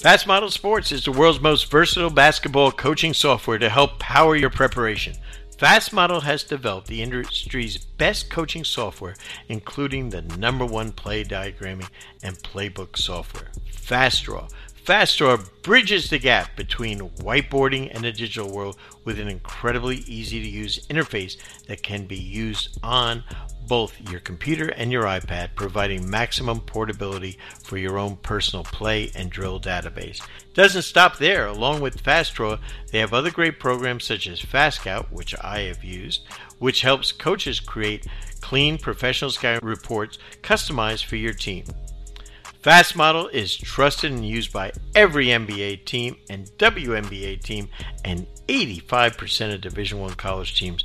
Fast Model Sports is the world's most versatile basketball coaching software to help power your preparation. Fast Model has developed the industry's best coaching software, including the number one play diagramming and playbook software, FastDraw. FastDraw bridges the gap between whiteboarding and the digital world with an incredibly easy to use interface that can be used on both your computer and your iPad, providing maximum portability for your own personal play and drill database. Doesn't stop there. Along with FastDraw, they have other great programs such as FastScout, which I have used, which helps coaches create clean professional scout reports customized for your team. Fast Model is trusted and used by every NBA team and WNBA team and 85% of Division 1 college teams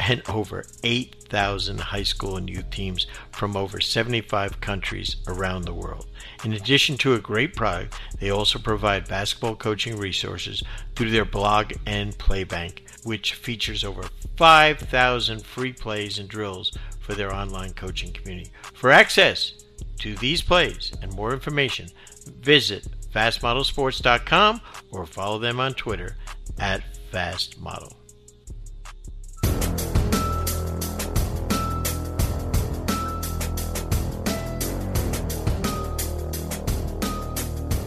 and over 8,000 high school and youth teams from over 75 countries around the world. In addition to a great product, they also provide basketball coaching resources through their blog and playbank, which features over 5,000 free plays and drills for their online coaching community. For access to these plays and more information, visit fastmodelsports.com or follow them on Twitter at fastmodel.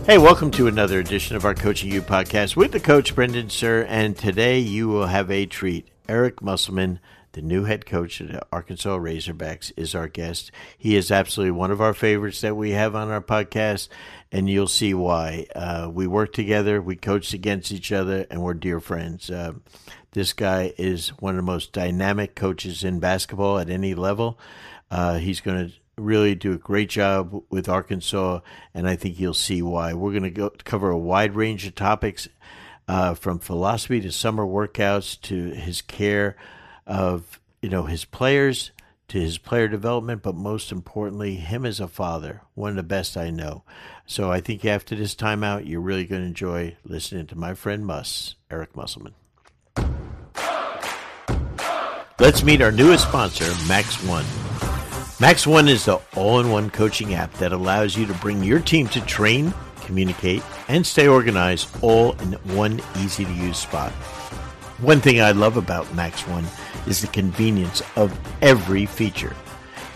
Hey, welcome to another edition of our Coaching You podcast with the coach Brendan Suhr, and today you will have a treat. Eric Musselman, the new head coach of the Arkansas Razorbacks, is our guest. He is absolutely one of our favorites that we have on our podcast, and you'll see why. Uh, we work together, we coach against each other, and we're dear friends. Uh, this guy is one of the most dynamic coaches in basketball at any level. Uh, he's going to really do a great job with Arkansas, and I think you'll see why. We're going to go cover a wide range of topics, uh, from philosophy to summer workouts to his care of you know his players to his player development, but most importantly, him as a father, one of the best I know. So I think after this timeout, you're really going to enjoy listening to my friend Muss, Eric Musselman. Let's meet our newest sponsor, Max One. Max One is the all in one coaching app that allows you to bring your team to train, communicate, and stay organized all in one easy to use spot. One thing I love about Max One is the convenience of every feature.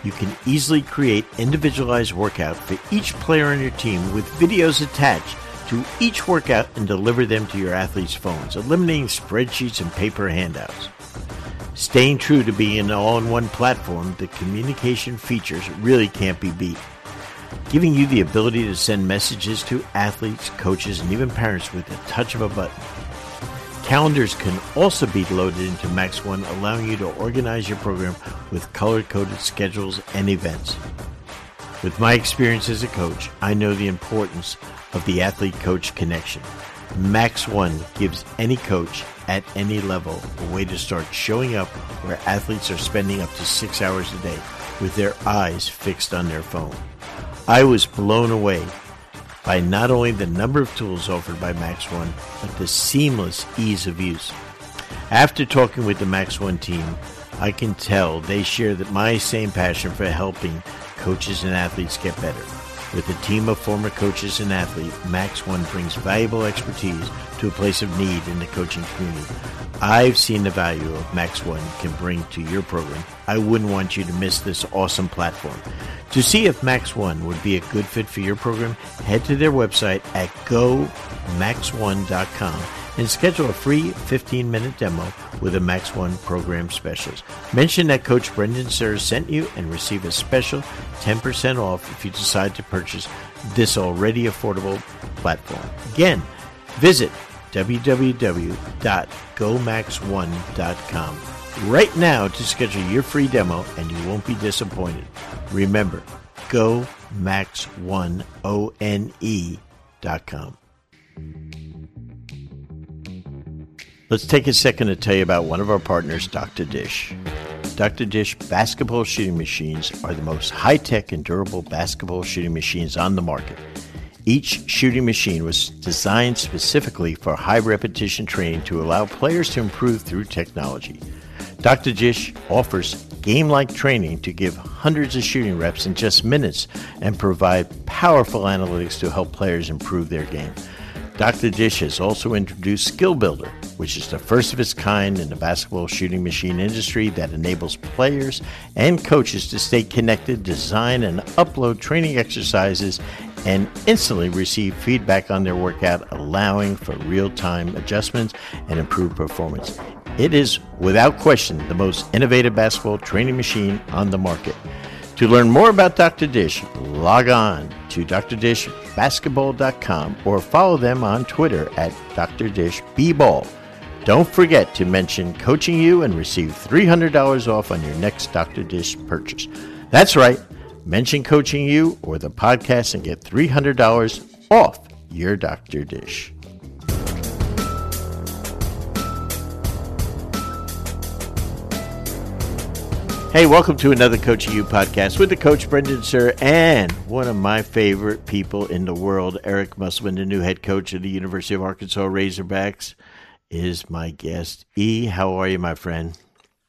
You can easily create individualized workout for each player on your team with videos attached to each workout and deliver them to your athletes' phones, eliminating spreadsheets and paper handouts. Staying true to being an all in one platform, the communication features really can't be beat. Giving you the ability to send messages to athletes, coaches, and even parents with a touch of a button. Calendars can also be loaded into Max One, allowing you to organize your program with color coded schedules and events. With my experience as a coach, I know the importance of the athlete coach connection. Max One gives any coach at any level a way to start showing up where athletes are spending up to six hours a day with their eyes fixed on their phone. I was blown away by not only the number of tools offered by Max One, but the seamless ease of use. After talking with the Max One team, I can tell they share that my same passion for helping coaches and athletes get better. With a team of former coaches and athletes, Max One brings valuable expertise to a place of need in the coaching community. I've seen the value of Max One can bring to your program. I wouldn't want you to miss this awesome platform. To see if Max One would be a good fit for your program, head to their website at gomax1.com and schedule a free 15 minute demo with a Max One program specialist. Mention that Coach Brendan Suhr sent you and receive a special 10% off if you decide to purchase this already affordable platform. Again, visit www.gomax1.com right now to schedule your free demo and you won't be disappointed. Remember, gomax1one.com. Let's take a second to tell you about one of our partners, Dr. Dish. Dr. Dish basketball shooting machines are the most high tech and durable basketball shooting machines on the market. Each shooting machine was designed specifically for high repetition training to allow players to improve through technology. Dr. Dish offers game like training to give hundreds of shooting reps in just minutes and provide powerful analytics to help players improve their game. Dr. Dish has also introduced Skill Builder, which is the first of its kind in the basketball shooting machine industry that enables players and coaches to stay connected, design and upload training exercises, and instantly receive feedback on their workout, allowing for real time adjustments and improved performance. It is, without question, the most innovative basketball training machine on the market. To learn more about Dr. Dish, log on to drdishbasketball.com or follow them on Twitter at drdishbball. Don't forget to mention Coaching You and receive $300 off on your next Dr. Dish purchase. That's right. Mention Coaching You or the podcast and get $300 off your Dr. Dish. Hey, welcome to another Coach You podcast with the coach Brendan Suhr and one of my favorite people in the world, Eric Musselman, the new head coach of the University of Arkansas Razorbacks, is my guest. E, how are you, my friend?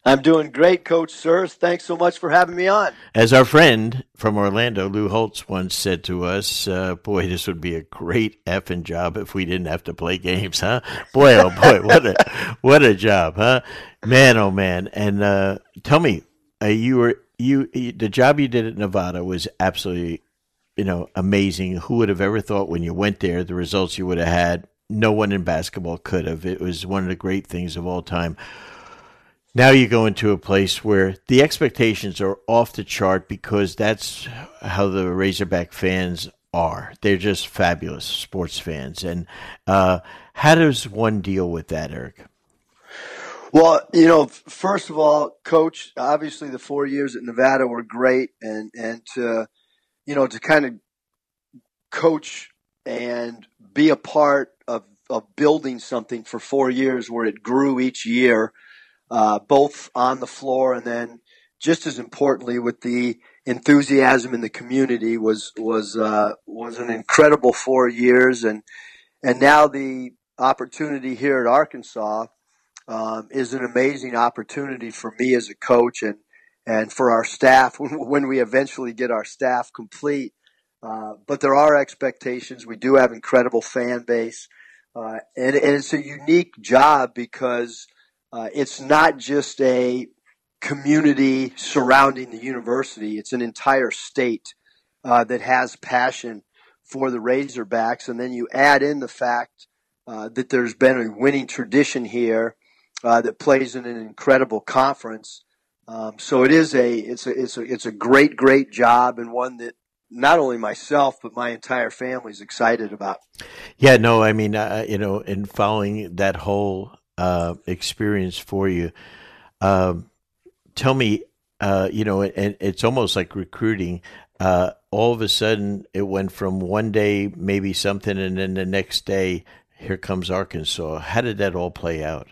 I'm doing great, Coach Suhr. Thanks so much for having me on. As our friend from Orlando, Lou Holtz, once said to us, uh, boy, this would be a great effing job if we didn't have to play games, huh? Boy, oh boy, what a what a job, huh? Man, oh man. And uh, tell me, uh, you were you the job you did at Nevada was absolutely you know amazing. Who would have ever thought when you went there the results you would have had? No one in basketball could have. It was one of the great things of all time. Now you go into a place where the expectations are off the chart because that's how the Razorback fans are. They're just fabulous sports fans. And uh, how does one deal with that, Eric? Well, you know, first of all, coach, obviously the four years at Nevada were great and, and to, you know, to kind of coach and be a part of, of building something for four years where it grew each year, uh, both on the floor and then just as importantly with the enthusiasm in the community was, was, uh, was an incredible four years. And, and now the opportunity here at Arkansas, um, is an amazing opportunity for me as a coach and and for our staff when, we eventually get our staff complete. Uh, but there are expectations. We do have incredible fan base, uh, and, and, it's a unique job because uh, it's not just a community surrounding the university. It's an entire state uh, that has passion for the Razorbacks, and then you add in the fact uh, that there's been a winning tradition here uh, that plays in an incredible conference. Um, so it is a it's a it's a it's a great great job and one that not only myself but my entire family is excited about. Yeah, no, I mean, uh, you know, in following that whole uh, experience for you, um, tell me, uh, you know, and it's almost like recruiting. Uh, all of a sudden, it went from one day maybe something, and then the next day, here comes Arkansas. How did that all play out?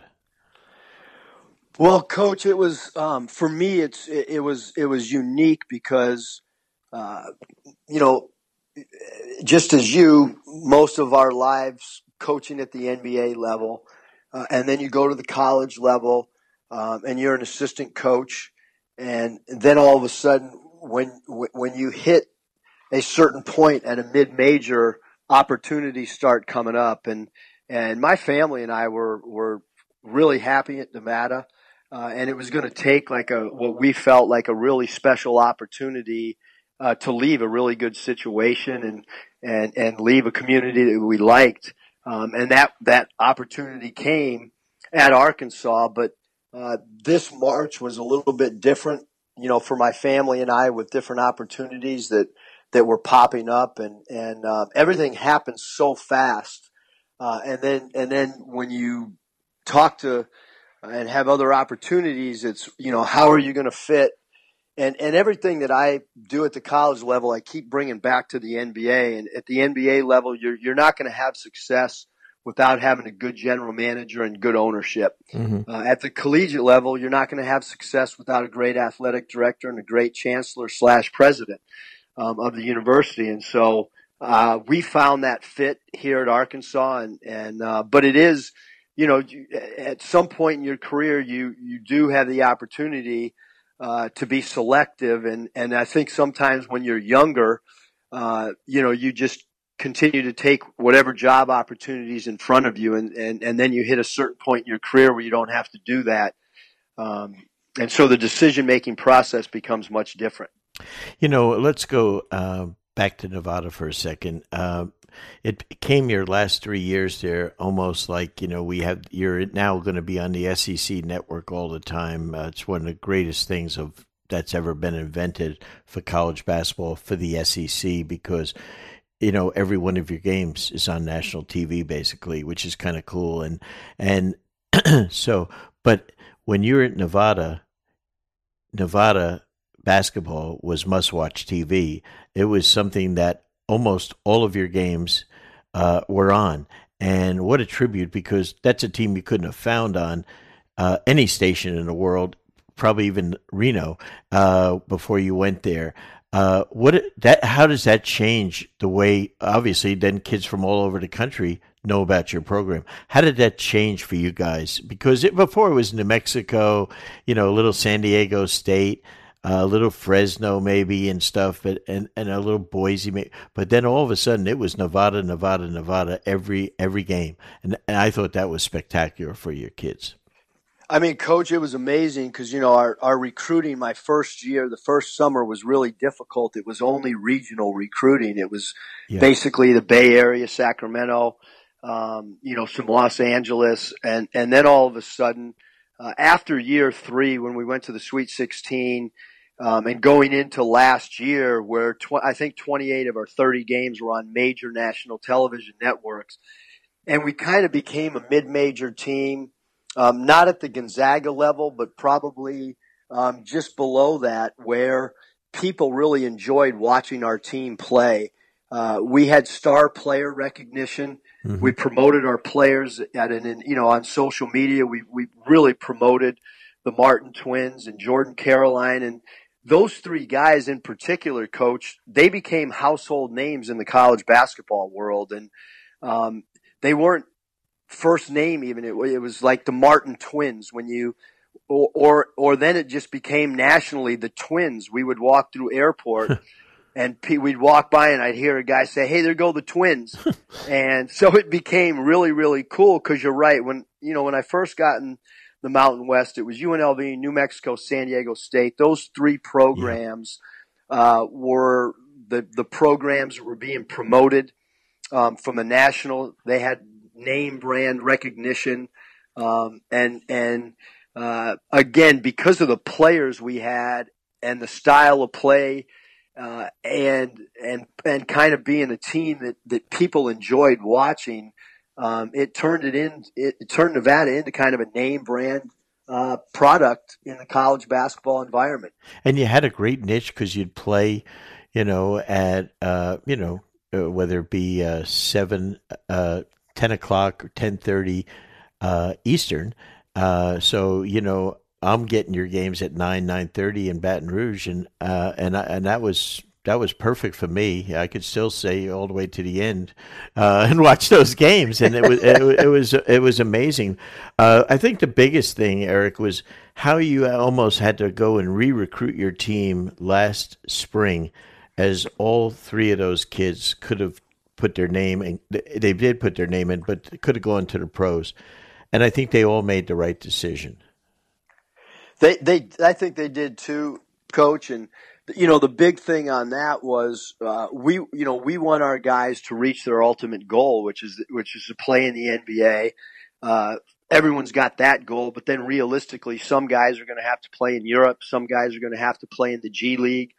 Well, coach, it was um, for me. It's it, it, was it was unique because uh, you know, just as you, most of our lives coaching at the NBA level, uh, and then you go to the college level, um, and you're an assistant coach, and then all of a sudden, when when you hit a certain point at a mid major, opportunities start coming up, and and my family and I were were really happy at Nevada. Uh, and it was going to take like a what we felt like a really special opportunity uh, to leave a really good situation and and and leave a community that we liked. Um, and that that opportunity came at Arkansas, but uh, this March was a little bit different, you know, for my family and I with different opportunities that that were popping up, and and uh, everything happened so fast. Uh, and then and then when you talk to and have other opportunities. It's, you know, how are you going to fit? And, and everything that I do at the college level, I keep bringing back to the NBA. And at the NBA level, you're, you're not going to have success without having a good general manager and good ownership. Mm-hmm. Uh, at the collegiate level, you're not going to have success without a great athletic director and a great chancellor slash president um, of the university. And so uh, we found that fit here at Arkansas. And, and uh, but it is – you know, at some point in your career, you, you do have the opportunity uh, to be selective. And, and I think sometimes when you're younger, uh, you know, you just continue to take whatever job opportunities in front of you. And, and, and then you hit a certain point in your career where you don't have to do that. Um, and so the decision making process becomes much different. You know, let's go uh, back to Nevada for a second. Uh, it came your last three years there almost like you know we have you're now going to be on the SEC network all the time. Uh, it's one of the greatest things of that's ever been invented for college basketball for the SEC because you know every one of your games is on national TV basically, which is kind of cool and and so but when you're at Nevada, Nevada basketball was must watch TV. It was something that almost all of your games uh, were on. And what a tribute because that's a team you couldn't have found on uh, any station in the world, probably even Reno, uh, before you went there. Uh, what that? How does that change the way? Obviously, then kids from all over the country know about your program. How did that change for you guys? Because it, before it was New Mexico, you know, little San Diego State a little Fresno maybe and stuff, but and, and a little Boise. But then all of a sudden it was Nevada, Nevada, Nevada every every game, and, and I thought that was spectacular for your kids. I mean, coach, it was amazing because you know our our recruiting. My first year, the first summer was really difficult. It was only regional recruiting. It was yeah. basically the Bay Area, Sacramento, um, you know, some Los Angeles, and and then all of a sudden. Uh, after year three, when we went to the Sweet 16, um, and going into last year, where tw- I think 28 of our 30 games were on major national television networks, and we kind of became a mid-major team, um, not at the Gonzaga level, but probably um, just below that, where people really enjoyed watching our team play. Uh, we had star player recognition. Mm-hmm. We promoted our players at an, you know, on social media. We we really promoted the Martin twins and Jordan Caroline and those three guys in particular, coach, they became household names in the college basketball world. And, um, they weren't first name even. It, it, was like the Martin twins when you, or, or, or then it just became nationally the twins. We would walk through airport and we'd walk by and I'd hear a guy say, Hey, there go the twins. and so it became really, really cool. Cause you're right. When, you know, when I first got in, the Mountain West. It was UNLV, New Mexico, San Diego State. Those three programs uh, were the the programs that were being promoted um, from the national. They had name brand recognition, um, and and uh, again because of the players we had and the style of play. Uh, and and and kind of being a team that, that people enjoyed watching, um, it turned it in. It, it, turned Nevada into kind of a name brand uh, product in the college basketball environment. And you had a great niche because you'd play, you know, at uh, you know uh, whether it be uh, seven, uh, ten o'clock or ten thirty uh, Eastern. Uh, so you know. I'm getting your games at nine nine thirty in Baton Rouge, and and I, and that was that was perfect for me. I could still say all the way to the end uh, and watch those games, and it was it, it, was it was amazing. Uh, I think the biggest thing, Eric, was how you almost had to go and re-recruit your team last spring, as all three of those kids could have put their name and they did put their name in, but could have gone to the pros, and I think they all made the right decision. They they I think they did too, coach, and you know, the big thing on that was uh, we, you know, we want our guys to reach their ultimate goal, which is which is to play in the NBA. Uh, everyone's got that goal, but then realistically, some guys are going to have to play in Europe. Some guys are going to have to play in the G League.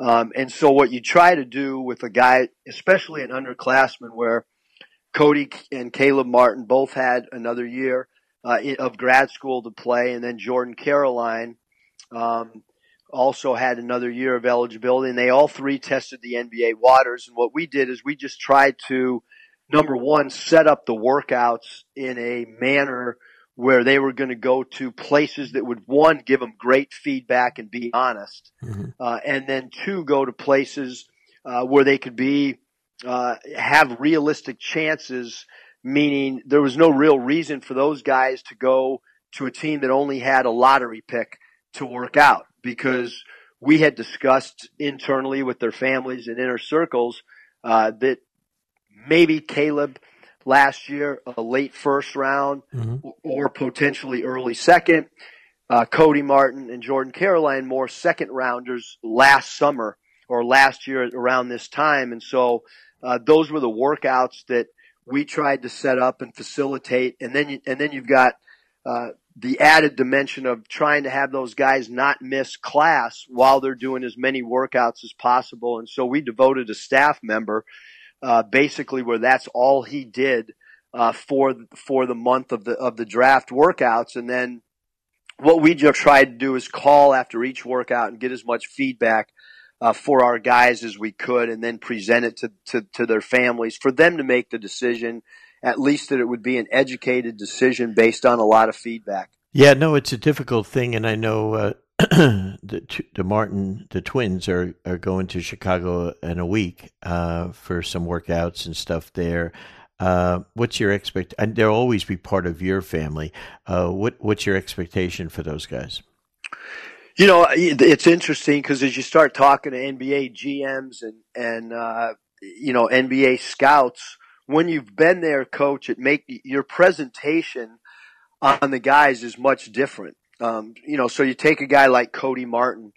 Um, and so, what you try to do with a guy, especially an underclassman, where Cody and Caleb Martin both had another year uh, of grad school to play, and then Jordan Caroline. Um, also had another year of eligibility, and they all three tested the NBA waters. And what we did is we just tried to, number one, set up the workouts in a manner where they were going to go to places that would one give them great feedback and be honest, mm-hmm. uh, and then two go to places uh, where they could be uh, have realistic chances. Meaning there was no real reason for those guys to go to a team that only had a lottery pick to work out because we had discussed internally with their families and inner circles uh, that maybe Caleb last year a late first round mm-hmm. or potentially early second. Uh, Cody Martin and Jordan Caroline more second rounders last summer or last year around this time, and so uh, those were the workouts that we tried to set up and facilitate. And then you, and then you've got uh, the added dimension of trying to have those guys not miss class while they're doing as many workouts as possible. And so we devoted a staff member, uh, basically where that's all he did, uh, for, for the month of the, of the draft workouts. And then what we just tried to do is call after each workout and get as much feedback uh, for our guys as we could and then present it to, to, to their families for them to make the decision at least that it would be an educated decision based on a lot of feedback. Yeah, no, it's a difficult thing, and I know uh, the, the Martin, the twins are, are going to Chicago in a week uh, for some workouts and stuff there. Uh, what's your expect? And they'll always be part of your family. Uh, what what's your expectation for those guys? You know, it's interesting because as you start talking to NBA GMs and and uh, you know NBA scouts, when you've been there, coach, it make your presentation on the guys is much different. Um, you know, so you take a guy like Cody Martin.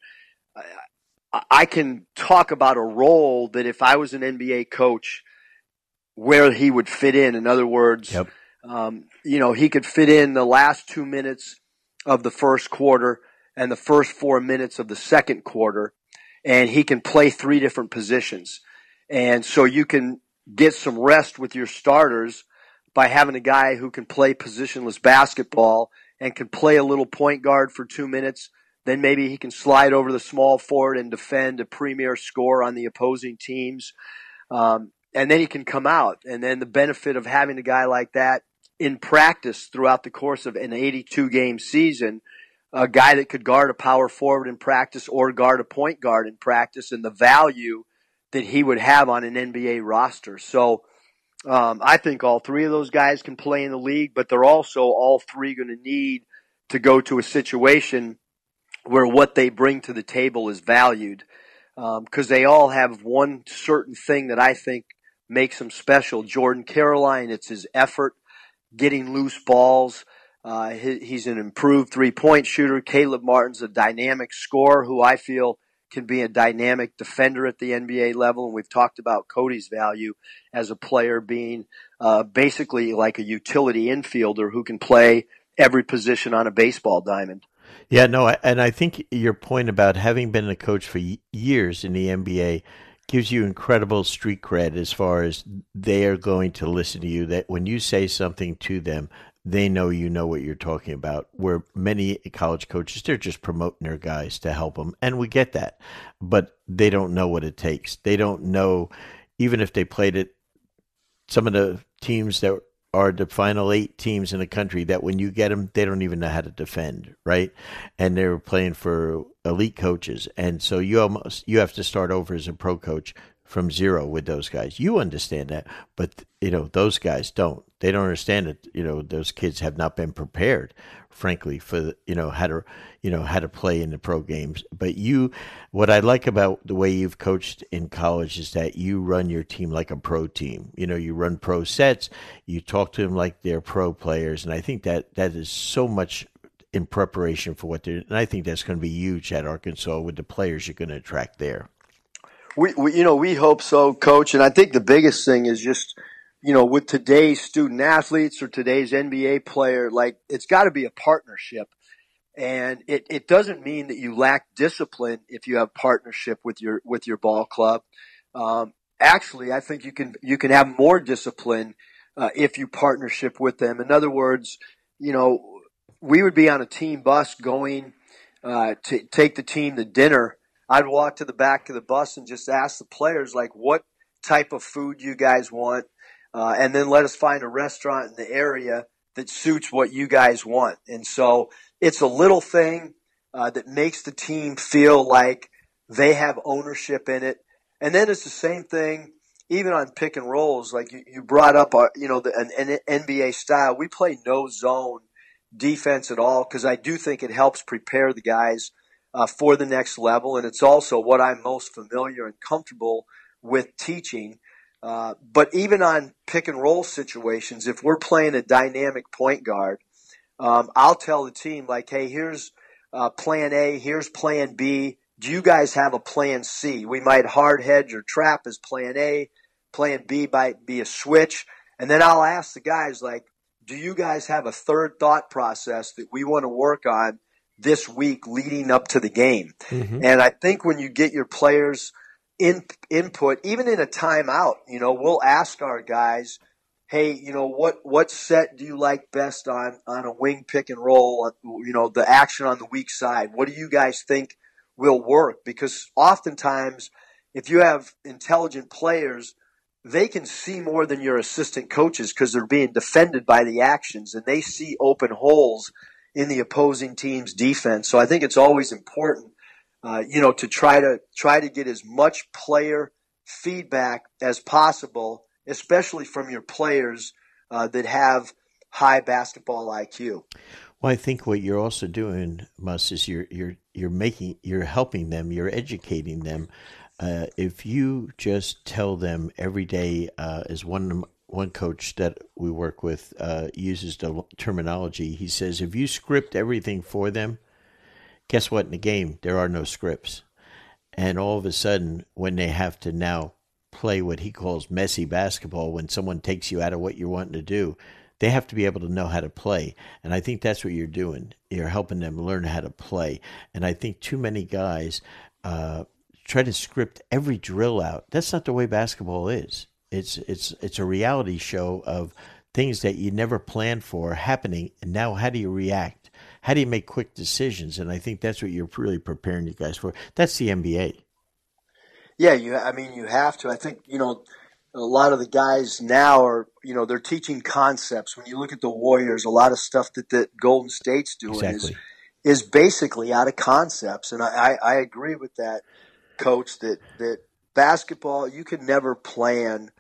I, I can talk about a role that if I was an NBA coach, where he would fit in. In other words, yep. um, you know, he could fit in the last two minutes of the first quarter and the first four minutes of the second quarter, and he can play three different positions. And so you can get some rest with your starters by having a guy who can play positionless basketball and can play a little point guard for two minutes. Then maybe he can slide over the small forward and defend a premier score on the opposing teams. Um, and then he can come out. And then the benefit of having a guy like that in practice throughout the course of an 82 game season, a guy that could guard a power forward in practice or guard a point guard in practice, and the value that he would have on an NBA roster. So um, I think all three of those guys can play in the league, but they're also all three going to need to go to a situation where what they bring to the table is valued because um, they all have one certain thing that I think makes them special. Jordan Caroline, it's his effort, getting loose balls. Uh, he, he's an improved three point shooter. Caleb Martin's a dynamic scorer who I feel can be a dynamic defender at the NBA level. And we've talked about Cody's value as a player being uh, basically like a utility infielder who can play every position on a baseball diamond. Yeah, no, and I think your point about having been a coach for years in the NBA gives you incredible street cred as far as they are going to listen to you. That when you say something to them, they know you know what you're talking about. Where many college coaches, they're just promoting their guys to help them, and we get that, but they don't know what it takes. They don't know, even if they played it. Some of the teams that are the final eight teams in the country that when you get them, they don't even know how to defend, right? And they're playing for elite coaches, and so you almost you have to start over as a pro coach from zero with those guys. You understand that, but you know those guys don't. They don't understand it. You know those kids have not been prepared, frankly, for you know how to you know how to play in the pro games. But you, what I like about the way you've coached in college is that you run your team like a pro team. You know, you run pro sets. You talk to them like they're pro players, and I think that that is so much in preparation for what they're. And I think that's going to be huge at Arkansas with the players you're going to attract there. We, we, you know, we hope so, coach. And I think the biggest thing is just, you know, with today's student athletes or today's NBA player, like it's got to be a partnership. And it, it doesn't mean that you lack discipline if you have partnership with your, with your ball club. Um, actually, I think you can, you can have more discipline, uh, if you partnership with them. In other words, you know, we would be on a team bus going, uh, to take the team to dinner I'd walk to the back of the bus and just ask the players, like, what type of food you guys want, uh, and then let us find a restaurant in the area that suits what you guys want. And so it's a little thing uh, that makes the team feel like they have ownership in it. And then it's the same thing, even on pick and rolls. Like you, you brought up, our, you know, the, an, an NBA style. We play no zone defense at all because I do think it helps prepare the guys – uh, for the next level, and it's also what I'm most familiar and comfortable with teaching. Uh, but even on pick and roll situations, if we're playing a dynamic point guard, um, I'll tell the team like, "Hey, here's uh, plan A, here's plan B. Do you guys have a plan C? We might hard hedge or trap as plan A. Plan B might be a switch, and then I'll ask the guys like, "Do you guys have a third thought process that we want to work on this week leading up to the game?" Mm-hmm. And I think when you get your players in, input, even in a timeout, you know, we'll ask our guys hey, you know, what what set do you like best on on a wing pick and roll? You know, the action on the weak side. What do you guys think will work? Because oftentimes, if you have intelligent players, they can see more than your assistant coaches because they're being defended by the actions and they see open holes in the opposing team's defense. So I think it's always important, uh, you know, to try to try to get as much player feedback as possible especially from your players uh, that have high basketball IQ. Well, I think what you're also doing, Muss, is you're you're you're making you're helping them, you're educating them. Uh, if you just tell them every day, uh, as one one coach that we work with uh, uses the terminology, he says, if you script everything for them, guess what? In the game, there are no scripts, and all of a sudden, when they have to now play what he calls messy basketball when someone takes you out of what you're wanting to do. They have to be able to know how to play. And I think that's what you're doing. You're helping them learn how to play. And I think too many guys uh, try to script every drill out. That's not the way basketball is. It's it's it's a reality show of things that you never planned for happening. And now how do you react? How do you make quick decisions? And I think that's what you're really preparing you guys for. That's the NBA. Yeah, you. I mean, you have to. I think you know a lot of the guys now are you know they're teaching concepts. When you look at the Warriors, a lot of stuff that that Golden State's doing exactly. is is basically out of concepts, and I, I, I agree with that, coach. That that basketball you can never plan.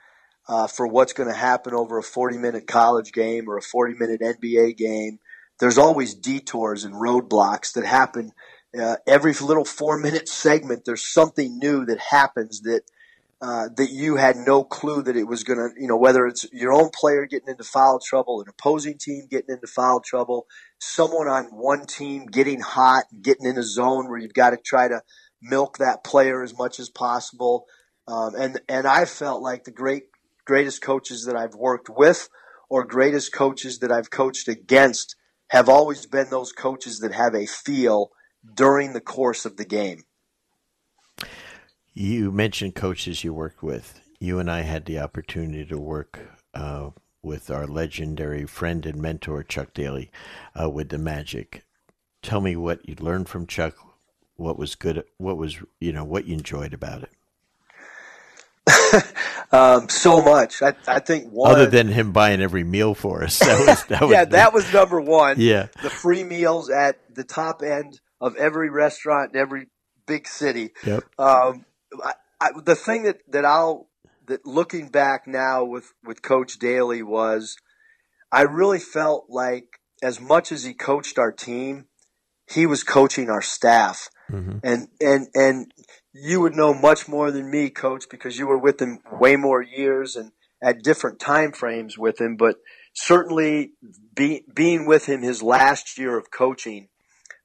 Uh, for what's going to happen over a 40 minute college game or a 40 minute NBA game. There's always detours and roadblocks that happen uh, every little four minute segment, there's something new that happens that uh, that you had no clue that it was going to, you know, whether it's your own player getting into foul trouble, an opposing team getting into foul trouble, someone on one team getting hot, getting in a zone where you've got to try to milk that player as much as possible. Um, and and I felt like the great greatest coaches that I've worked with or greatest coaches that I've coached against have always been those coaches that have a feel during the course of the game. You mentioned coaches you worked with. You and I had the opportunity to work uh, with our legendary friend and mentor, Chuck Daly, uh, with the Magic. Tell me what you learned from Chuck. What was good? What was you know what you enjoyed about it? um, so much. I, I think one other than him buying every meal for us. That was, that was yeah, that was number one. Yeah, the free meals at the top end of every restaurant in every big city. Yep. Um, I, I, the thing that, that I'll that looking back now with with Coach Daly was, I really felt like as much as he coached our team, he was coaching our staff, mm-hmm. and and and you would know much more than me, Coach, because you were with him way more years and at different time frames with him. But certainly, be, being with him his last year of coaching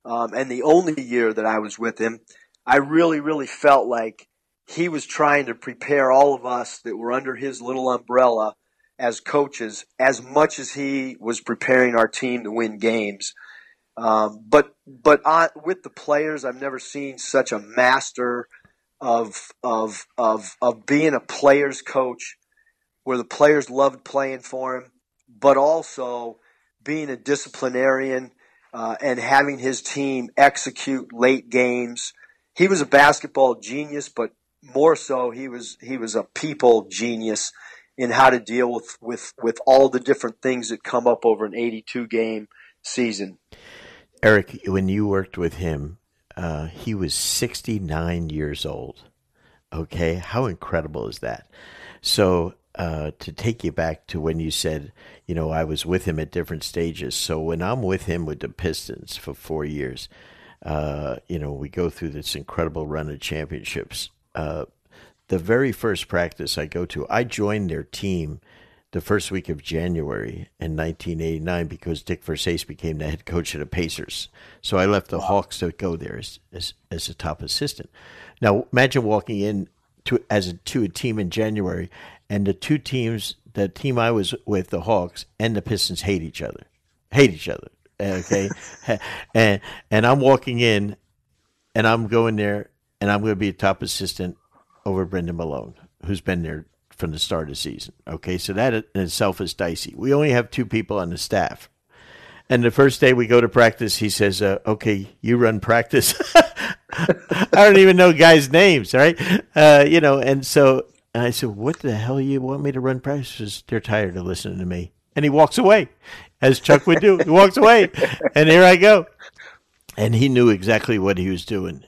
um, and the only year that I was with him, I really, really felt like he was trying to prepare all of us that were under his little umbrella as coaches as much as he was preparing our team to win games. Um, but but with the players, I've never seen such a master of of of of being a players coach, where the players loved playing for him, but also being a disciplinarian uh, and having his team execute late games. He was a basketball genius, but more so, he was he was a people genius in how to deal with with with all the different things that come up over an 82 game season. Eric, when you worked with him, uh, he was 69 years old. Okay, how incredible is that? So uh, to take you back to when you said, you know, I was with him at different stages. So when I'm with him with the Pistons for four years, uh, you know, we go through this incredible run of championships. Uh, the very first practice I go to, I joined their team the first week of January in 1989 because Dick Versace became the head coach of the Pacers. So I left the. Hawks to go there as, as, as a top assistant. Now imagine walking in to as a, to a team in January, and the two teams, the team I was with, the Hawks and the Pistons, hate each other, hate each other. Okay, and and I'm walking in, and I'm going there, and I'm going to be a top assistant over Brendan Malone, who's been there from the start of the season. Okay, so that in itself is dicey. We only have two people on the staff. And the first day we go to practice, he says, uh, "Okay, you run practice." I don't even know guys' names, right? Uh, you know, and so and I said, "What the hell you want me to run practice?" They're tired of listening to me, and he walks away, as Chuck would do. He walks away, and here I go. And he knew exactly what he was doing.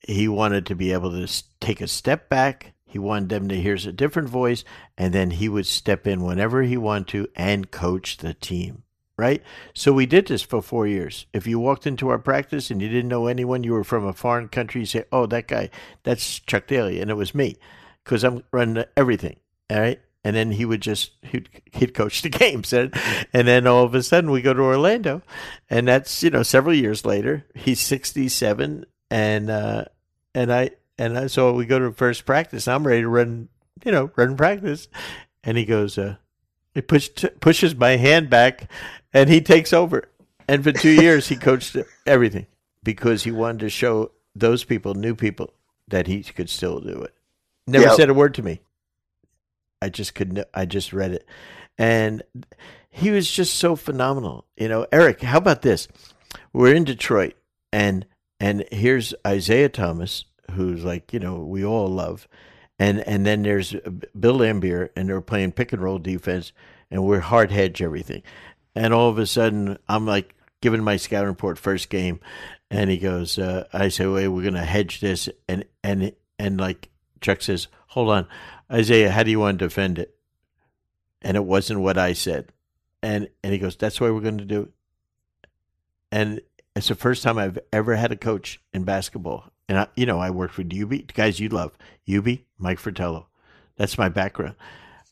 He wanted to be able to take a step back he wanted them to hear a different voice, and then he would step in whenever he wanted to and coach the team. Right? So we did this for four years. If you walked into our practice and you didn't know anyone, you were from a foreign country, you say, Oh, that guy, that's Chuck Daly. And it was me because I'm running everything. All right. And then he would just, he'd, he'd coach the games. And, and then all of a sudden we go to Orlando. And that's, you know, several years later. He's 67. And, uh, and I, and so we go to first practice. I'm ready to run, you know, run practice. And he goes, uh, he push, t- pushes my hand back and he takes over. And for two years, he coached everything because he wanted to show those people, new people, that he could still do it. Never yep. said a word to me. I just couldn't, I just read it. And he was just so phenomenal. You know, Eric, how about this? We're in Detroit and and here's Isiah Thomas who's like you know we all love, and and then there's Bill Laimbeer, and they're playing pick and roll defense, and we're hard hedge everything, and all of a sudden I'm like giving my scouting report first game, and he goes, uh, I say, wait, we're gonna hedge this, and and and like Chuck says, hold on, Isiah, how do you want to defend it? And it wasn't what I said, and and he goes, that's what we're going to do. And it's the first time I've ever had a coach in basketball and I, you know, I worked with Hubie, guys you love, Hubie, Mike Fratello. That's my background.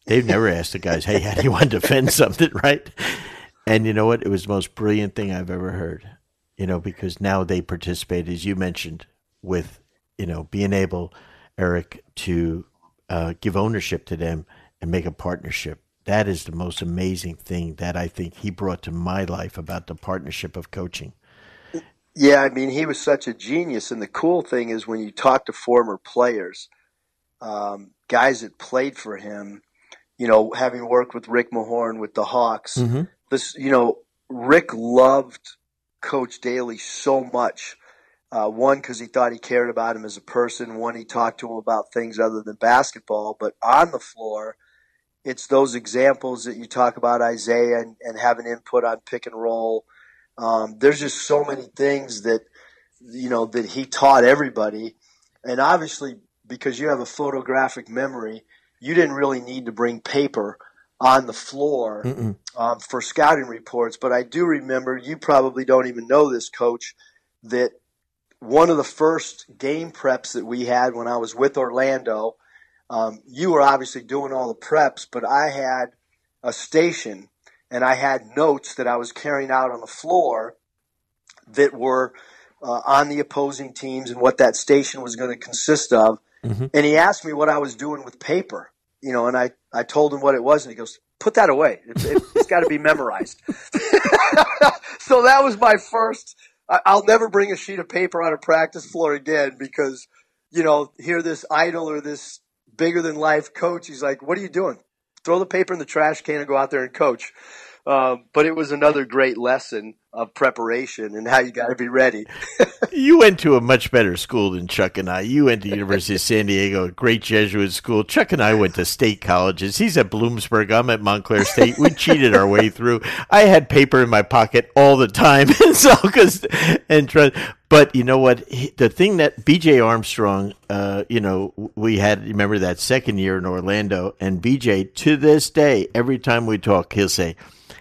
They've never asked the guys, "Hey, how do you want to defend something?" Right? And you know what? It was the most brilliant thing I've ever heard. You know, because now they participate, as you mentioned, with you know being able, Eric, to uh, give ownership to them and make a partnership. That is the most amazing thing that I think he brought to my life about the partnership of coaching. Yeah, I mean, he was such a genius. And the cool thing is when you talk to former players, um, guys that played for him, you know, having worked with Rick Mahorn with the Hawks, mm-hmm. this, you know, Rick loved Coach Daly so much. Uh, one, because he thought he cared about him as a person. One, he talked to him about things other than basketball. But on the floor, it's those examples that you talk about Isiah and, and having input on pick and roll um, there's just so many things that you know that he taught everybody, and obviously because you have a photographic memory, you didn't really need to bring paper on the floor um, for scouting reports. But I do remember you probably don't even know this, Coach, that one of the first game preps that we had when I was with Orlando. Um, you were obviously doing all the preps, but I had a station and I had notes that I was carrying out on the floor that were uh, on the opposing teams and what that station was going to consist of. Mm-hmm. And he asked me what I was doing with paper, you know, and I, I told him what it was, and he goes, "Put that away. It's, it's got to be memorized." so that was my first. I'll never bring a sheet of paper on a practice floor again because, you know, here this idol or this bigger than life coach, he's like, "What are you doing? Throw the paper in the trash can and go out there and coach. Um, but it was another great lesson of preparation and how you got to be ready. you went to a much better school than Chuck and I. You went to University of San Diego, a great Jesuit school. Chuck and I went to state colleges. He's at Bloomsburg. I'm at Montclair State. We cheated our way through. I had paper in my pocket all the time, and so because and but you know what? the thing that B.J. Armstrong, uh, you know, we had remember that second year in Orlando, and B.J. to this day, every time we talk, he'll say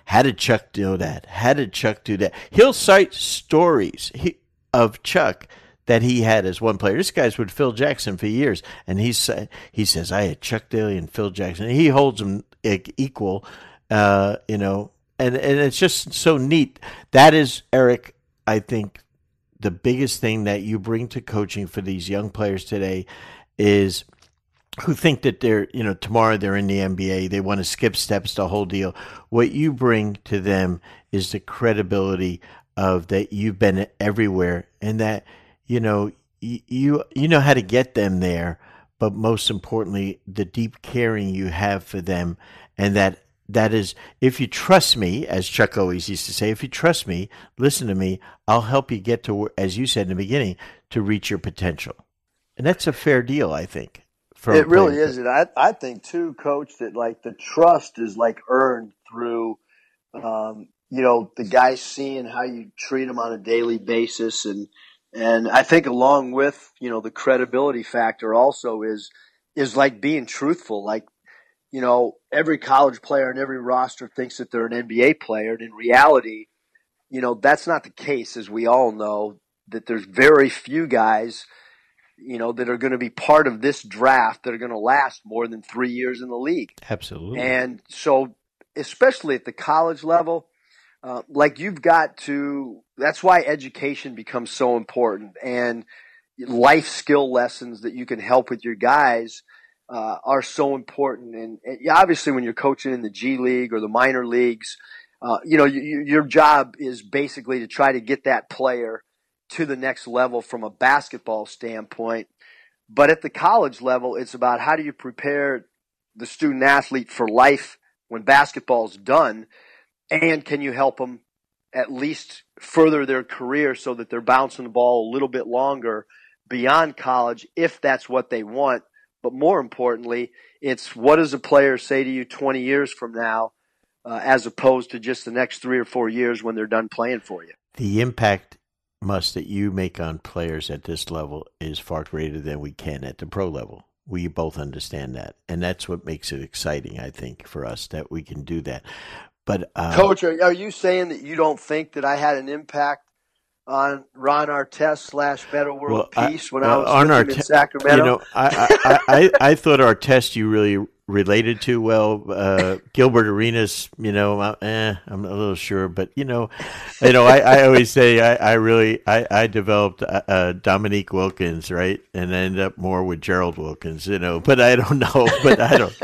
how did Chuck do that? How did Chuck do that? He'll cite stories. He, of Chuck that he had as one player. This guy's with Phil Jackson for years, and he's he says I had Chuck Daly and Phil Jackson. He holds them equal, uh, you know, and and it's just so neat. That is Eric. I think the biggest thing that you bring to coaching for these young players today is who think that they're, you know, tomorrow they're in the NBA, they want to skip steps, the whole deal. What you bring to them is the credibility of that you've been everywhere and that, you know, you you know how to get them there, but most importantly, the deep caring you have for them and that that is if you trust me as chuck always used to say if you trust me listen to me i'll help you get to as you said in the beginning to reach your potential and that's a fair deal i think it really is. And I, I think too, coach, that like the trust is like earned through, um, you know, the guys seeing how you treat them on a daily basis. And, and I think along with, you know, the credibility factor also is, is like being truthful. Like, you know, every college player and every roster thinks that they're an NBA player. And in reality, you know, that's not the case, as we all know, that there's very few guys – you know, that are going to be part of this draft that are going to last more than three years in the league. Absolutely. And so, especially at the college level, uh, like you've got to, that's why education becomes so important and life skill lessons that you can help with your guys. Uh, are so important, and, and, obviously, when you're coaching in the G League or the minor leagues, uh, you know you, your job is basically to try to get that player to the next level from a basketball standpoint. But at the college level, it's about how do you prepare the student athlete for life when basketball's done, and can you help them at least further their career so that they're bouncing the ball a little bit longer beyond college if that's what they want. But more importantly, it's what does a player say to you 20 years from now uh, as opposed to just the next three or four years when they're done playing for you? The impact must that you make on players at this level is far greater than we can at the pro level. We both understand that, and that's what makes it exciting. I think for us that we can do that. But uh, coach, are, are you saying that you don't think that I had an impact on Ron Artest slash Metta World well, Peace when I was on in Sacramento? You know, I, I, I, I thought Artest you really related to well. Uh, Gilbert Arenas, you know, eh, I'm a little sure, but you know, you know, I, I always say I, I really I, I developed uh, uh, Dominique Wilkins, right, and I ended up more with Gerald Wilkins, you know, but I don't know, but I don't,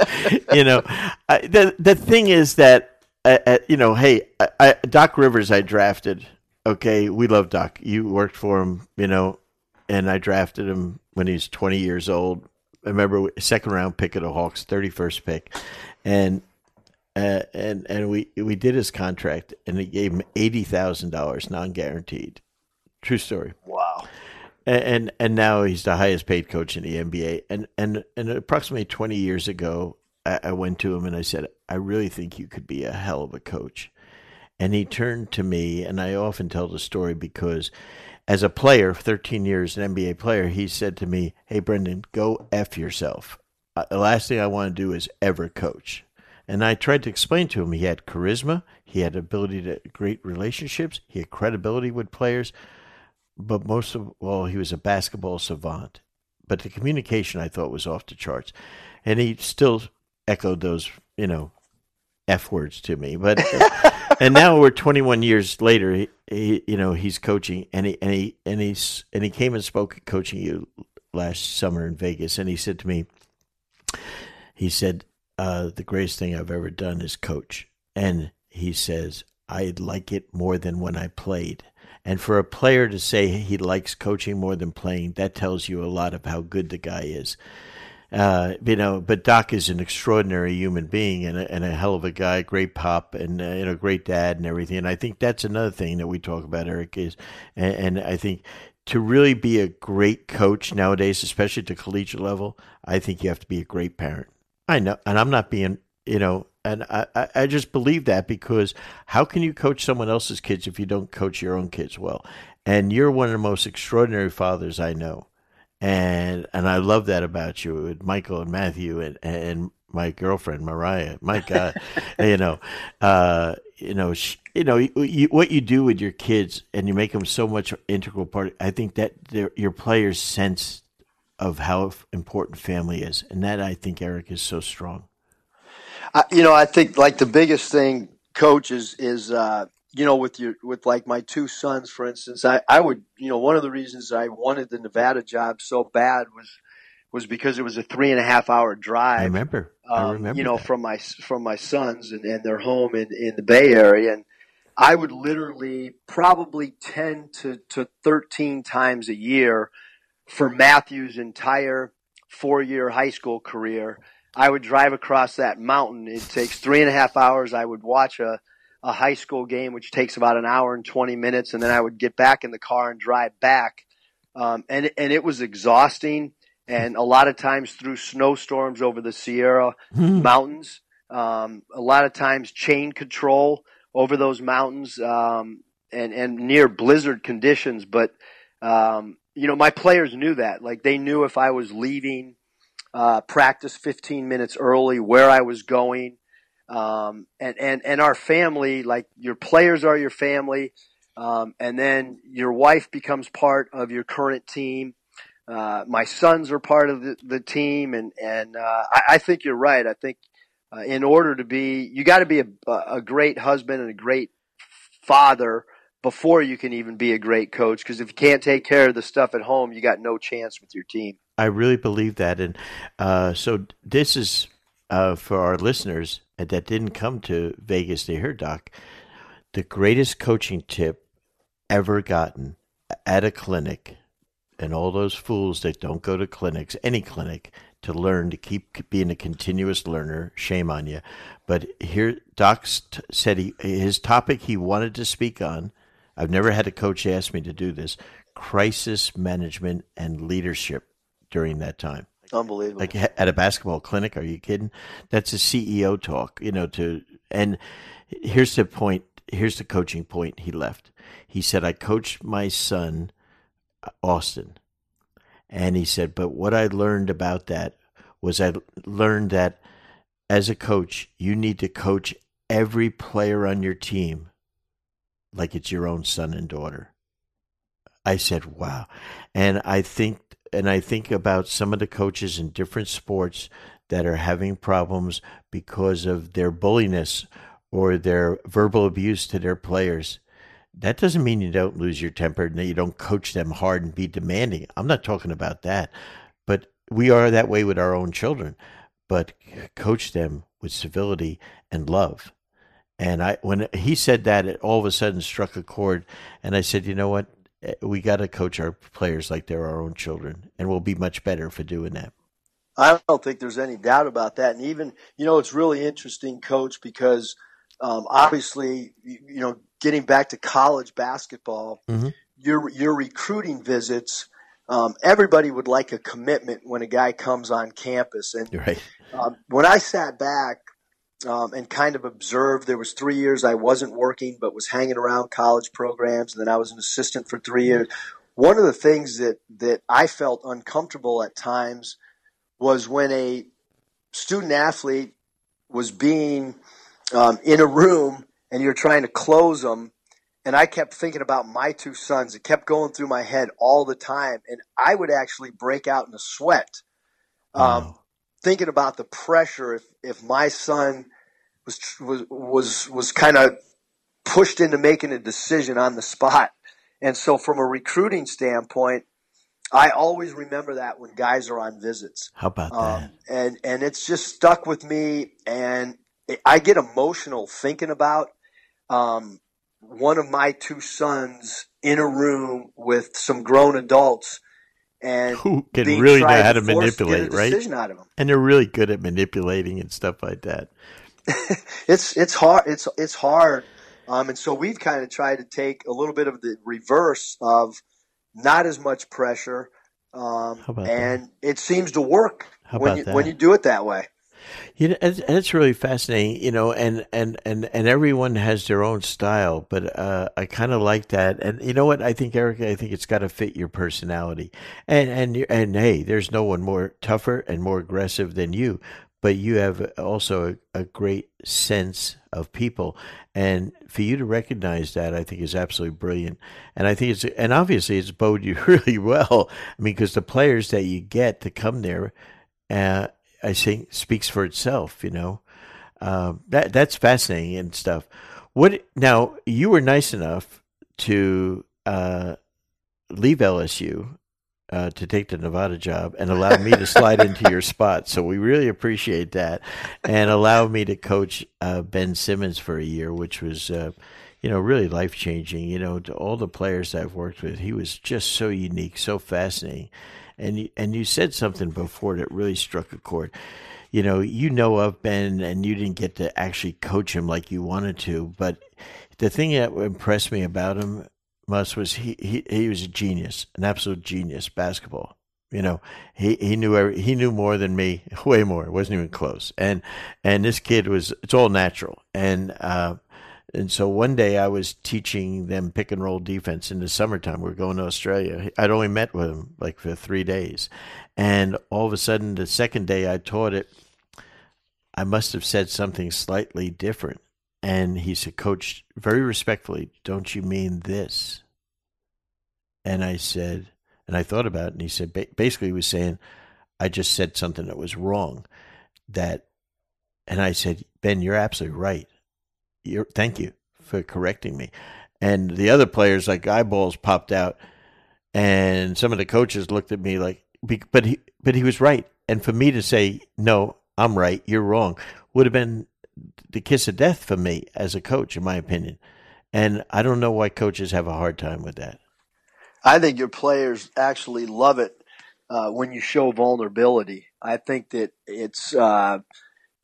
you know, I, the the thing is that uh, uh you know, hey, I, Doc Rivers, I drafted. Okay, we love Doc. You worked for him, you know, and I drafted him when he was 20 years old I remember second round pick of the Hawks, thirty first pick, and uh, and and we we did his contract, and he gave him eighty thousand dollars non guaranteed. True story. Wow. And, and and now he's the highest paid coach in the NBA. And and and approximately twenty years ago, I, I went to him and I said, I really think you could be a hell of a coach. And he turned to me, and I often tell the story because as a player, 13 years, an NBA player, he said to me, Hey, Brendan, go F yourself. Uh, the last thing I want to do is ever coach. And I tried to explain to him he had charisma, he had ability to great relationships, he had credibility with players, but most of all, he was a basketball savant. But the communication I thought was off the charts. And he still echoed those, you know, F words to me. But and now we're 21 years later. He, he, you know, he's coaching, and he and he and he's and he came and spoke at Coaching U last summer in Vegas, and he said to me, he said, uh, "The greatest thing I've ever done is coach," and he says, "I like it more than when I played." And for a player to say he likes coaching more than playing, that tells you a lot of how good the guy is. Uh, you know, but Doc is an extraordinary human being and a, and a hell of a guy, great pop, and uh, you know, great dad and everything. And I think that's another thing that we talk about, Eric, is, and, and I think to really be a great coach nowadays, especially at the collegiate level, I think you have to be a great parent. I know, and I'm not being, you know, and I, I just believe that because how can you coach someone else's kids if you don't coach your own kids well? And you're one of the most extraordinary fathers I know and and I love that about you, with Michael and Matthew and and my girlfriend Mariah. My God, you know, uh, you know, sh- you know, you, what you do with your kids, and you make them so much integral part. I think that your players sense of how important family is, and that I think Eric is so strong. I, you know, I think like the biggest thing, coach, is is uh, you know with your with like my two sons, for instance. I I would you know one of the reasons I wanted the Nevada job so bad was was because it was a three and a half hour drive. I remember. Um, I remember. You know, that. from my from my sons and, and their home in in the Bay Area, and I would literally probably ten to to thirteen times a year for Matthew's entire four year high school career. I would drive across that mountain. It takes three and a half hours. I would watch a, a high school game, which takes about an hour and 20 minutes. And then I would get back in the car and drive back. Um, and, and it was exhausting and a lot of times through snowstorms over the Sierra hmm. mountains. Um, a lot of times chain control over those mountains um, and and near blizzard conditions. But um, you know, my players knew that. Like they knew if I was leaving uh, practice 15 minutes early, where I was going. Um, and, and, and our family, like your players are your family. Um, and then your wife becomes part of your current team. Uh, my sons are part of the, the team, and and uh, I, I, think you're right. I think uh, in order to be, you got to be a, a great husband and a great father before you can even be a great coach. Because if you can't take care of the stuff at home, you got no chance with your team. I really believe that, and uh, so this is uh, for our listeners that didn't come to Vegas to hear Doc. The greatest coaching tip ever gotten at a clinic and all those fools that don't go to clinics, any clinic, to learn to keep being a continuous learner. Shame on you. But here, Doc said he, his topic he wanted to speak on. I've never had a coach ask me to do this: crisis management and leadership during that time. Unbelievable. Like at a basketball clinic? Are you kidding? That's a CEO talk. You know. To and here's the point. Here's the coaching point he left. He said, "I coached my son." Uh, Austin. And he said, but what I learned about that was I learned that as a coach, you need to coach every player on your team like it's your own son and daughter. I said, wow. And I think, and I think about some of the coaches in different sports that are having problems because of their bulliness or their verbal abuse to their players that doesn't mean you don't lose your temper and that you don't coach them hard and be demanding. I'm not talking about that. But we are that way with our own children. But coach them with civility and love. And I, when he said that, it all of a sudden struck a chord. And I said, you know what? Eh, we got to coach our players like they're our own children, and we'll be much better for doing that. I don't think there's any doubt about that. And even, you know, it's really interesting, coach, because um, obviously, you know, getting back to college basketball, mm-hmm. your your recruiting visits. Um, everybody would like a commitment when a guy comes on campus, and right. um, when I sat back um, and kind of observed, there was three years I wasn't working, but was hanging around college programs, and then I was an assistant for three years. One of the things that that I felt uncomfortable at times was when a student athlete was being um, in a room and you're trying to close them. And I kept thinking about my two sons. It kept going through my head all the time. And I would actually break out in a sweat, um, wow. Thinking about the pressure if, if my son was, was, was, was kind of pushed into making a decision on the spot. And so from a recruiting standpoint, I always remember that when guys are on visits. How about um, that? And and it's just stuck with me, and I get emotional thinking about um, one of my two sons in a room with some grown adults and who can really know how to manipulate, right? And they're really good at manipulating and stuff like that. it's it's hard. It's it's hard. Um, and so we've kind of tried to take a little bit of the reverse of not as much pressure, um, and that? it seems to work when you, that? when you do it that way. You know, and it's really fascinating, you know, and, and, and, and everyone has their own style, but uh, I kind of like that. And you know what? I think, Eric, I think it's got to fit your personality. And, and, and hey, there's no one more tougher and more aggressive than you. but you have also a, a, great sense of people, and for you to recognize that, I think is absolutely brilliant. And I think it's and obviously it's bode you really well. I mean, because the players that you get to come there, uh, I think speaks for itself. You know, uh, that that's fascinating and stuff. What now? You were nice enough to uh, leave LSU uh, to take the Nevada job and allow me to slide into your spot. So we really appreciate that, and allow me to coach uh, Ben Simmons for a year, which was, uh, you know, really life changing. You know, to all the players I've worked with, he was just so unique, so fascinating, and you, and you said something before that really struck a chord. You know, you know of Ben, and you didn't get to actually coach him like you wanted to, but the thing that impressed me about him Muss was he, he he was a genius, an absolute genius basketball. You know, he he knew every, he knew more than me, way more. It wasn't even close. And and this kid was it's all natural. And uh, and so one day I was teaching them pick and roll defense in the summertime. We are going to Australia. I'd only met with him like for three days, and all of a sudden the second day I taught it, I must have said something slightly different and he said, Coach, very respectfully, don't you mean this? And I said, and I thought about it, and he said, basically, he was saying, I just said something that was wrong. That, and I said, Ben, you're absolutely right. You're, thank you for correcting me. And the other players, like eyeballs popped out, and some of the coaches looked at me like, but he, but he was right. And for me to say, no, I'm right, you're wrong, would have been the kiss of death for me as a coach, in my opinion. And I don't know why coaches have a hard time with that. I think your players actually love it uh, when you show vulnerability. I think that it's, uh,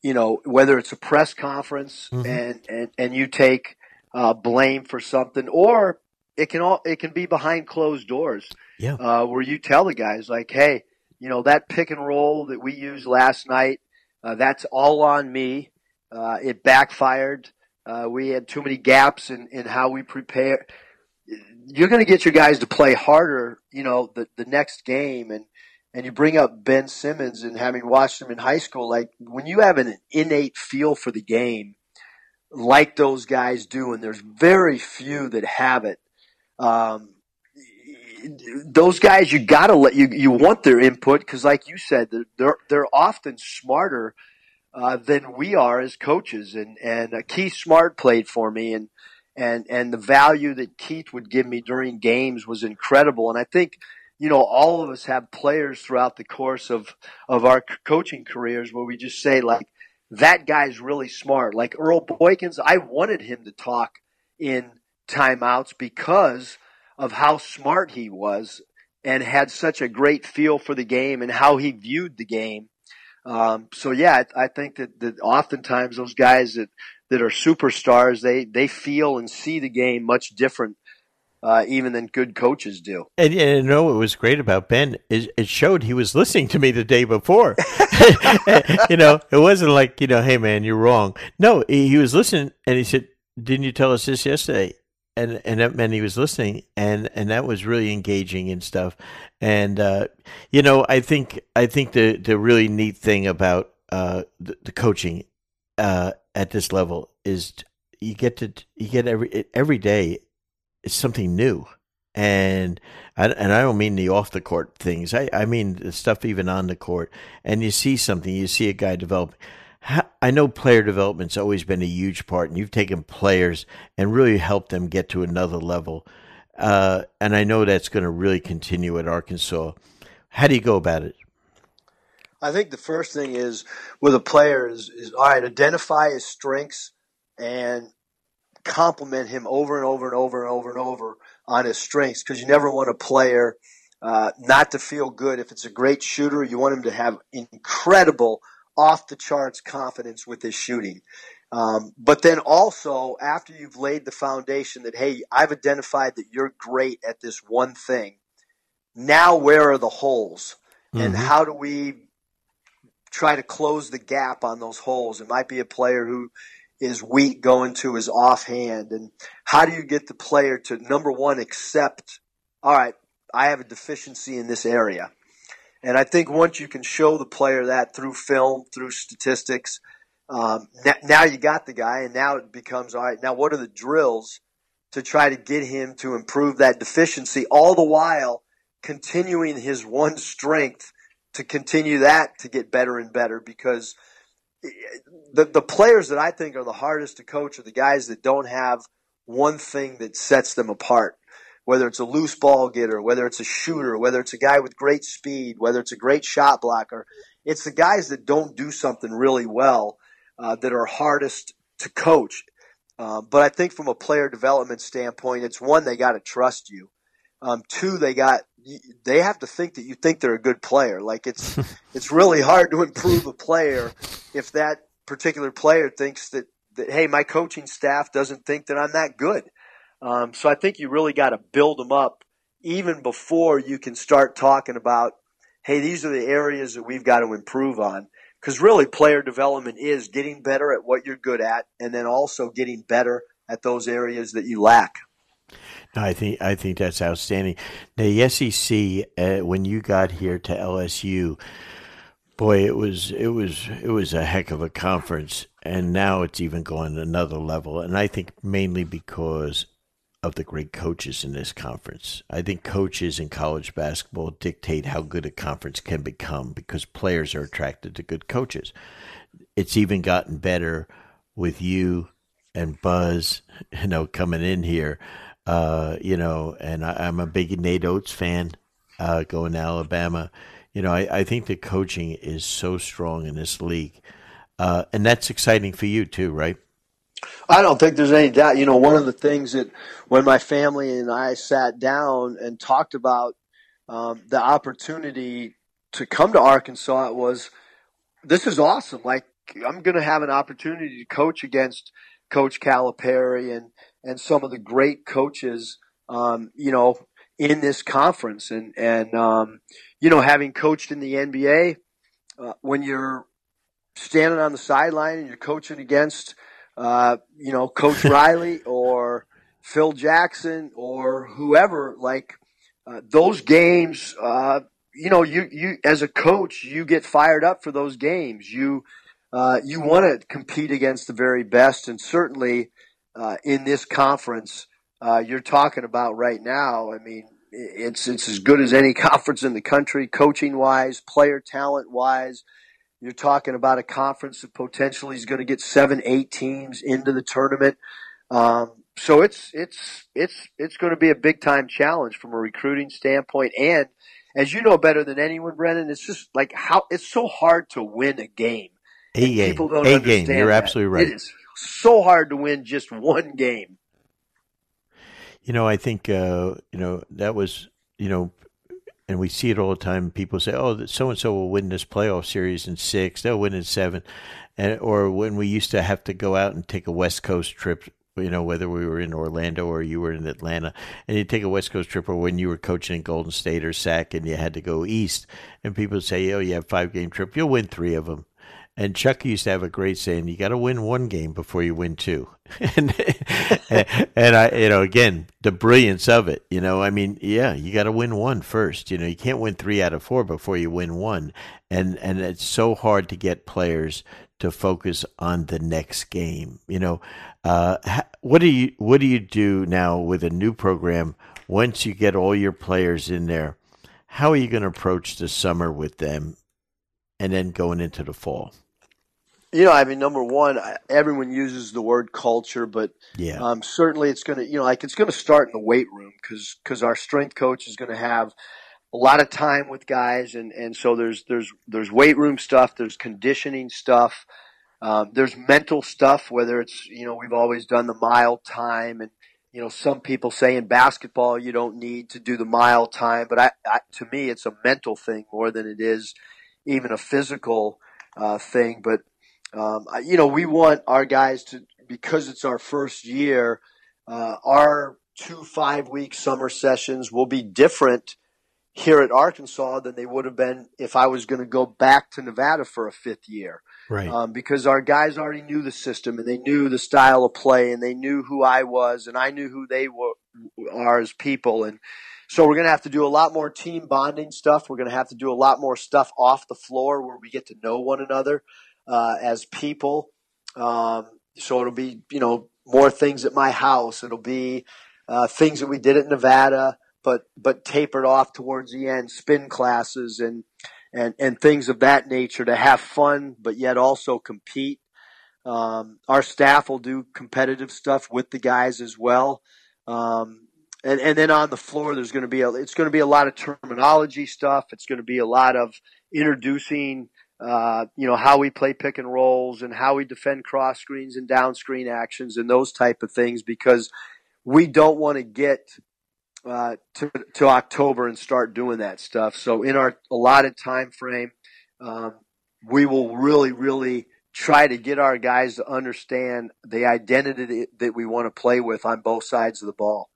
you know, whether it's a press conference mm-hmm. and, and, and you take uh, blame for something, or it can all it can be behind closed doors. Yeah, uh, where you tell the guys like, hey, you know that pick and roll that we used last night, uh, that's all on me. Uh, it backfired. Uh, we had too many gaps in, in how we prepare. You're going to get your guys to play harder, you know, the, the next game. And, and you bring up Ben Simmons and having watched him in high school, like when you have an innate feel for the game, like those guys do, and there's very few that have it. Um, those guys, you gotta let you you want their input because, like you said, they're they're, they're often smarter uh, than we are as coaches. And and uh, Keith Smart played for me, and and and the value that Keith would give me during games was incredible. And I think you know all of us have players throughout the course of of our coaching careers where we just say like that guy's really smart. Like Earl Boykins, I wanted him to talk in timeouts because of how smart he was and had such a great feel for the game and how he viewed the game um, so yeah, I, I think that, that oftentimes those guys that, that are superstars, they, they feel and see the game much different uh, even than good coaches do. And, and you know what was great about Ben is it showed he was listening to me the day before. you know, it wasn't like you know, hey man, you're wrong. No, he, he was listening, and he said, "Didn't you tell us this yesterday?" And and that meant he was listening, and and that was really engaging and stuff. And uh, you know, I think I think the the really neat thing about uh, the, the, coaching uh, at this level is you get to you get every every day it's something new. And I, and I don't mean the off the court things. I, I mean the stuff even on the court. And you see something, you see a guy develop I know player development's always been a huge part, and you've taken players and really helped them get to another level. Uh, and I know that's going to really continue at Arkansas. How do you go about it? I think the first thing is with a player is, is all right, identify his strengths and compliment him over and over and over and over and over on his strengths because you never want a player uh, not to feel good. If it's a great shooter, you want him to have incredible – off the charts confidence with his shooting. Um, but then also, after you've laid the foundation that, hey, I've identified that you're great at this one thing, now where are the holes? Mm-hmm. And how do we try to close the gap on those holes? It might be a player who is weak going to his offhand. And how do you get the player to, number one, accept, all right, I have a deficiency in this area? And I think once you can show the player that through film, through statistics, um, now you got the guy, and now it becomes all right. Now, what are the drills to try to get him to improve that deficiency, all the while continuing his one strength to continue that to get better and better? Because the the players that I think are the hardest to coach are the guys that don't have one thing that sets them apart whether it's a loose ball getter, whether it's a shooter, whether it's a guy with great speed, whether it's a great shot blocker. It's the guys that don't do something really well uh, that are hardest to coach. Uh, but I think from a player development standpoint, it's one they got to trust you. Um, two, they got they have to think that you think they're a good player. Like it's it's really hard to improve a player if that particular player thinks that that hey, my coaching staff doesn't think that I'm that good. Um, so I think you really got to build them up even before you can start talking about, hey, these are the areas that we've got to improve on. Because really, player development is getting better at what you're good at, and then also getting better at those areas that you lack. No, I think I think that's outstanding. The SEC, uh, when you got here to LSU, boy, it was it was it was a heck of a conference, and now it's even going another level. And I think mainly because of the great coaches in this conference. I think coaches in college basketball dictate how good a conference can become because players are attracted to good coaches. It's even gotten better with you and Buzz, you know, coming in here. Uh, you know, and I, am a big Nate Oats fan, uh, going to Alabama. You know, I, I think the coaching is so strong in this league. Uh, and that's exciting for you too, right? I don't think there's any doubt. You know, one of the things that when my family and I sat down and talked about um, the opportunity to come to Arkansas, it was this is awesome. Like I'm going to have an opportunity to coach against Coach Calipari and and some of the great coaches, um, you know, in this conference, and and um, you know, having coached in the NBA, uh, when you're standing on the sideline and you're coaching against uh, you know, Coach Riley or Phil Jackson or whoever, like uh, those games, uh, you know, you, you, as a coach, you get fired up for those games. You, uh, you want to compete against the very best. And certainly, uh, in this conference, uh, you're talking about right now, I mean, it's, it's as good as any conference in the country, coaching wise, player talent wise. You're talking about a conference that potentially is going to get seven, eight teams into the tournament. Um, so it's it's it's it's going to be a big time challenge from a recruiting standpoint, and as you know better than anyone, Brennan, it's just like how it's so hard to win a game. A game, people don't a game. You're that. absolutely right. It is so hard to win just one game. You know, I think uh, you know that was you know and we see it all the time. People say, "Oh, so and so will win this playoff series in six. They'll win in seven. And or when we used to have to go out and take a West Coast trip, you know, whether we were in Orlando or you were in Atlanta, and you take a West Coast trip, or when you were coaching in Golden State or SAC, and you had to go east, and people say, "Oh, you have five game trip. You'll win three of them." And Chuck used to have a great saying: "You got to win one game before you win two. and and I, you know, again, the brilliance of it. You know, I mean, yeah, you got to win one first. You know, you can't win three out of four before you win one. And and it's so hard to get players to focus on the next game. You know, uh, what do you what do you do now with a new program? Once you get all your players in there, how are you going to approach the summer with them, and then going into the fall? You know, I mean, number one, everyone uses the word culture, but yeah, um, certainly it's going to, you know, like it's going to start in the weight room because because our strength coach is going to have a lot of time with guys, and and so there's there's there's weight room stuff, there's conditioning stuff, um, there's mental stuff. Whether it's you know we've always done the mile time, and you know some people say in basketball you don't need to do the mile time, but I, I to me it's a mental thing more than it is even a physical uh, thing, but um, you know, we want our guys to, because it's our first year, uh, our two five week summer sessions will be different here at Arkansas than they would have been if I was going to go back to Nevada for a fifth year. Right. Um, because our guys already knew the system and they knew the style of play and they knew who I was and I knew who they were are as people and so we're going to have to do a lot more team bonding stuff. We're going to have to do a lot more stuff off the floor where we get to know one another uh, as people. Um, so it'll be, you know, more things at my house. It'll be uh, things that we did at Nevada, but but tapered off towards the end, spin classes and and and things of that nature to have fun, but yet also compete. Um, our staff will do competitive stuff with the guys as well. Um, and, and then on the floor, there's going to be a, it's going to be a lot of terminology stuff. It's going to be a lot of introducing, uh, you know, how we play pick and rolls and how we defend cross screens and down screen actions and those type of things because we don't want to get uh, to, to October and start doing that stuff. So in our allotted time frame, um, we will really, really try to get our guys to understand the identity that we want to play with on both sides of the ball.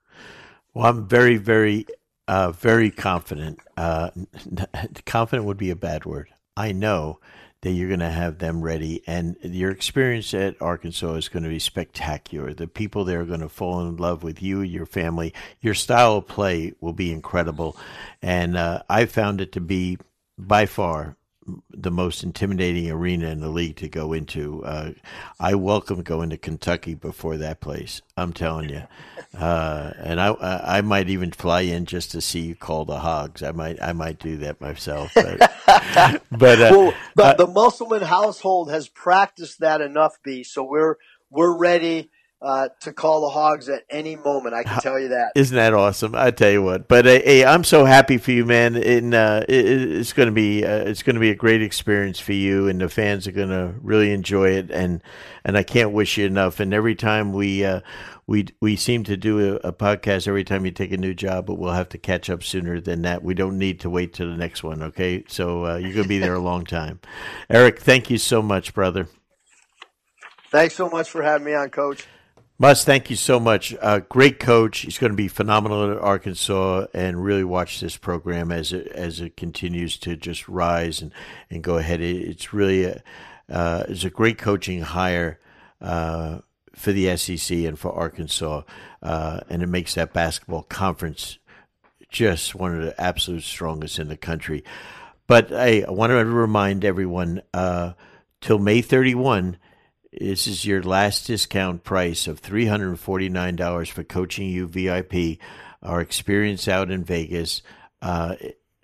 Well, I'm very, very, uh, very confident. Uh, confident would be a bad word. I know that you're going to have them ready, and your experience at Arkansas is going to be spectacular. The people there are going to fall in love with you, your family. Your style of play will be incredible, and uh, I found it to be by far the most intimidating arena in the league to go into. Uh, I welcome going to Kentucky before that place. I'm telling you, uh, and I I might even fly in just to see you call the Hogs. I might I might do that myself. But, but uh, well, the, uh, the Musselman household has practiced that enough, B. So we're we're ready uh, to call the Hogs at any moment. I can tell you that. Isn't that awesome? I tell you what. But uh, hey, I'm so happy for you, man. And uh, it, it's going to be uh, it's going to be a great experience for you, and the fans are going to really enjoy it. And and I can't wish you enough. And every time we uh, we we seem to do a, a, podcast every time you take a new job, but we'll have to catch up sooner than that. We don't need to wait to the next one. Okay, so uh, you're going to be there a long time. Eric, thank you so much, brother. Thanks so much for having me on, Coach. Mus, thank you so much. Uh, great coach. He's going to be phenomenal at Arkansas, and really watch this program as it as it continues to just rise and, and go ahead. It's really a, uh, it's a great coaching hire uh, for the SEC and for Arkansas, uh, and it makes that basketball conference just one of the absolute strongest in the country. But hey, I want to remind everyone uh, till May thirty one this is your last discount price of $349 for Coaching U VIP, our experience out in Vegas, uh,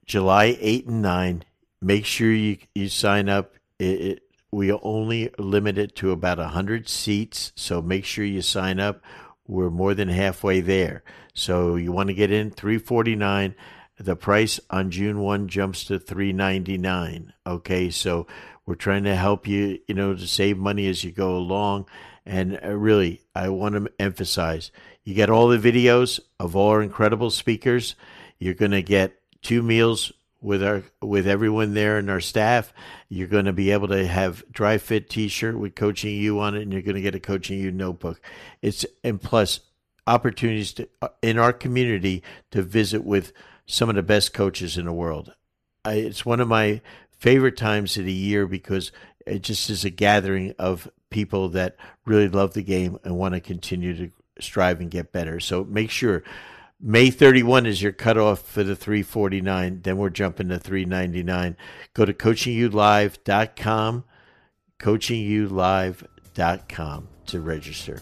July 8 and 9. Make sure you, you sign up. It, it, we only limit it to about 100 seats, so make sure you sign up. We're more than halfway there. So you want to get in 349 the price on June 1 jumps to 399 okay so we're trying to help you, you know, to save money as you go along. And uh, really, I want to emphasize you get all the videos of all our incredible speakers. You're going to get two meals with our with everyone there and our staff. You're going to be able to have dry fit T-shirt with Coaching U on it, and you're going to get a Coaching U notebook. It's and plus opportunities to, uh, in our community to visit with some of the best coaches in the world. I, it's one of my favorite times of the year because it just is a gathering of people that really love the game and want to continue to strive and get better. So make sure May 31 is your cutoff for the 349. Then we're jumping to 399. Go to coachingulive.com, coachingulive.com to register.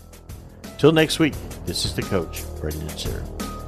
Till next week, this is the coach, Brendan Suhr.